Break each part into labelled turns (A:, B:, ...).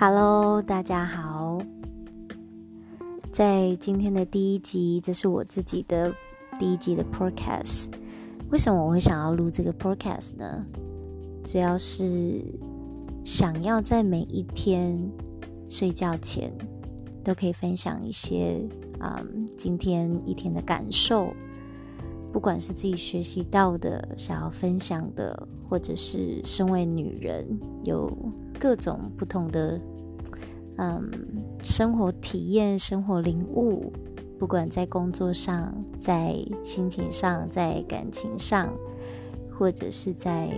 A: Hello，大家好。在今天的第一集，这是我自己的第一集的 Podcast。为什么我会想要录这个 Podcast 呢？主要是想要在每一天睡觉前都可以分享一些，嗯，今天一天的感受，不管是自己学习到的、想要分享的，或者是身为女人有各种不同的。嗯，生活体验、生活领悟，不管在工作上、在心情上、在感情上，或者是在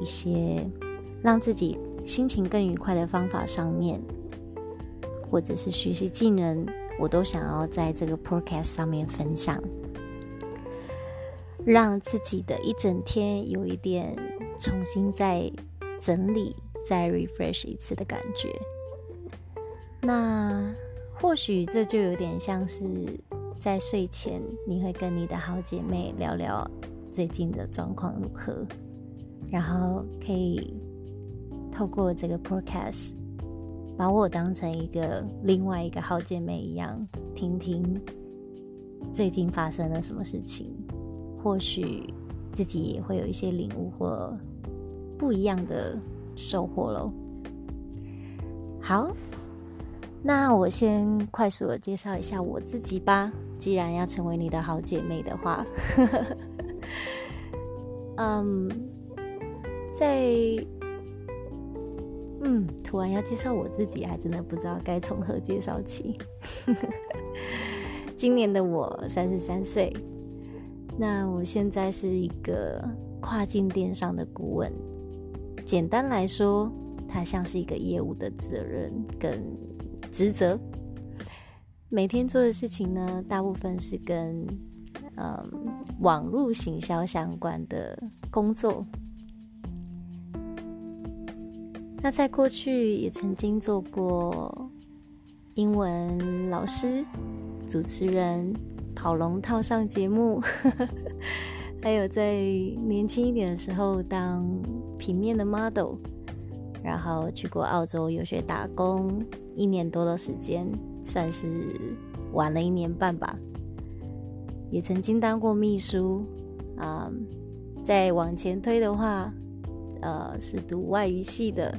A: 一些让自己心情更愉快的方法上面，或者是学习技能，我都想要在这个 podcast 上面分享，让自己的一整天有一点重新再整理、再 refresh 一次的感觉。那或许这就有点像是在睡前，你会跟你的好姐妹聊聊最近的状况如何，然后可以透过这个 podcast 把我当成一个另外一个好姐妹一样，听听最近发生了什么事情，或许自己也会有一些领悟或不一样的收获喽。好。那我先快速的介绍一下我自己吧。既然要成为你的好姐妹的话，嗯，在嗯，突然要介绍我自己，还真的不知道该从何介绍起。今年的我三十三岁，那我现在是一个跨境电商的顾问。简单来说，它像是一个业务的责任跟。职责每天做的事情呢，大部分是跟嗯网络行销相关的工作。那在过去也曾经做过英文老师、主持人、跑龙套上节目，还有在年轻一点的时候当平面的 model。然后去过澳洲游学打工，一年多的时间，算是玩了一年半吧。也曾经当过秘书，啊，再往前推的话，呃，是读外语系的。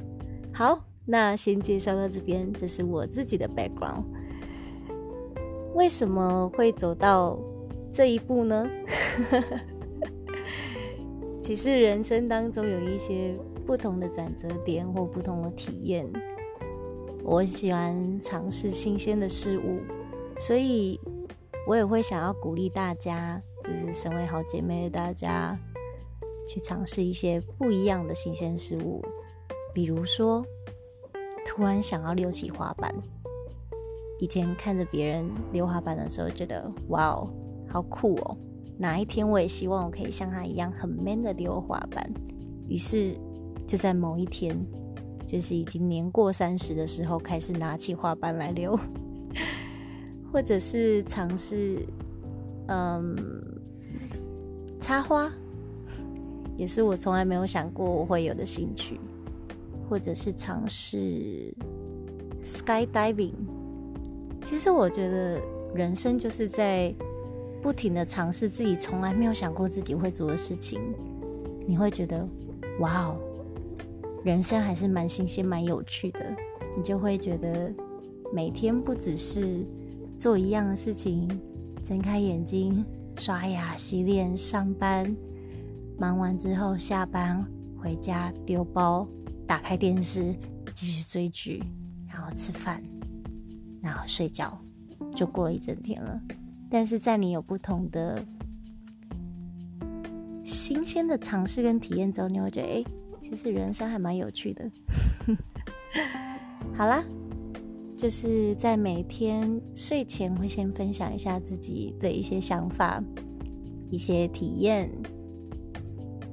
A: 好，那先介绍到这边，这是我自己的 background。为什么会走到这一步呢？其实人生当中有一些。不同的转折点或不同的体验，我喜欢尝试新鲜的事物，所以我也会想要鼓励大家，就是身为好姐妹的大家，去尝试一些不一样的新鲜事物。比如说，突然想要溜起滑板，以前看着别人溜滑板的时候，觉得哇哦，好酷哦！哪一天我也希望我可以像他一样很 man 的溜滑板，于是。就在某一天，就是已经年过三十的时候，开始拿起画板来溜，或者是尝试，嗯，插花，也是我从来没有想过我会有的兴趣，或者是尝试 skydiving。其实我觉得人生就是在不停的尝试自己从来没有想过自己会做的事情，你会觉得，哇哦！人生还是蛮新鲜、蛮有趣的，你就会觉得每天不只是做一样的事情，睁开眼睛、刷牙、洗脸、上班，忙完之后下班回家丢包、打开电视继续追剧，然后吃饭，然后睡觉，就过了一整天了。但是在你有不同的新鲜的尝试跟体验之后，你会觉得哎。其实人生还蛮有趣的。好啦，就是在每天睡前会先分享一下自己的一些想法、一些体验，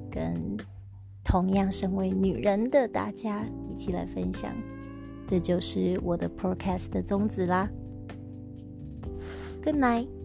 A: 跟同样身为女人的大家一起来分享。这就是我的 podcast 的宗旨啦。Good night。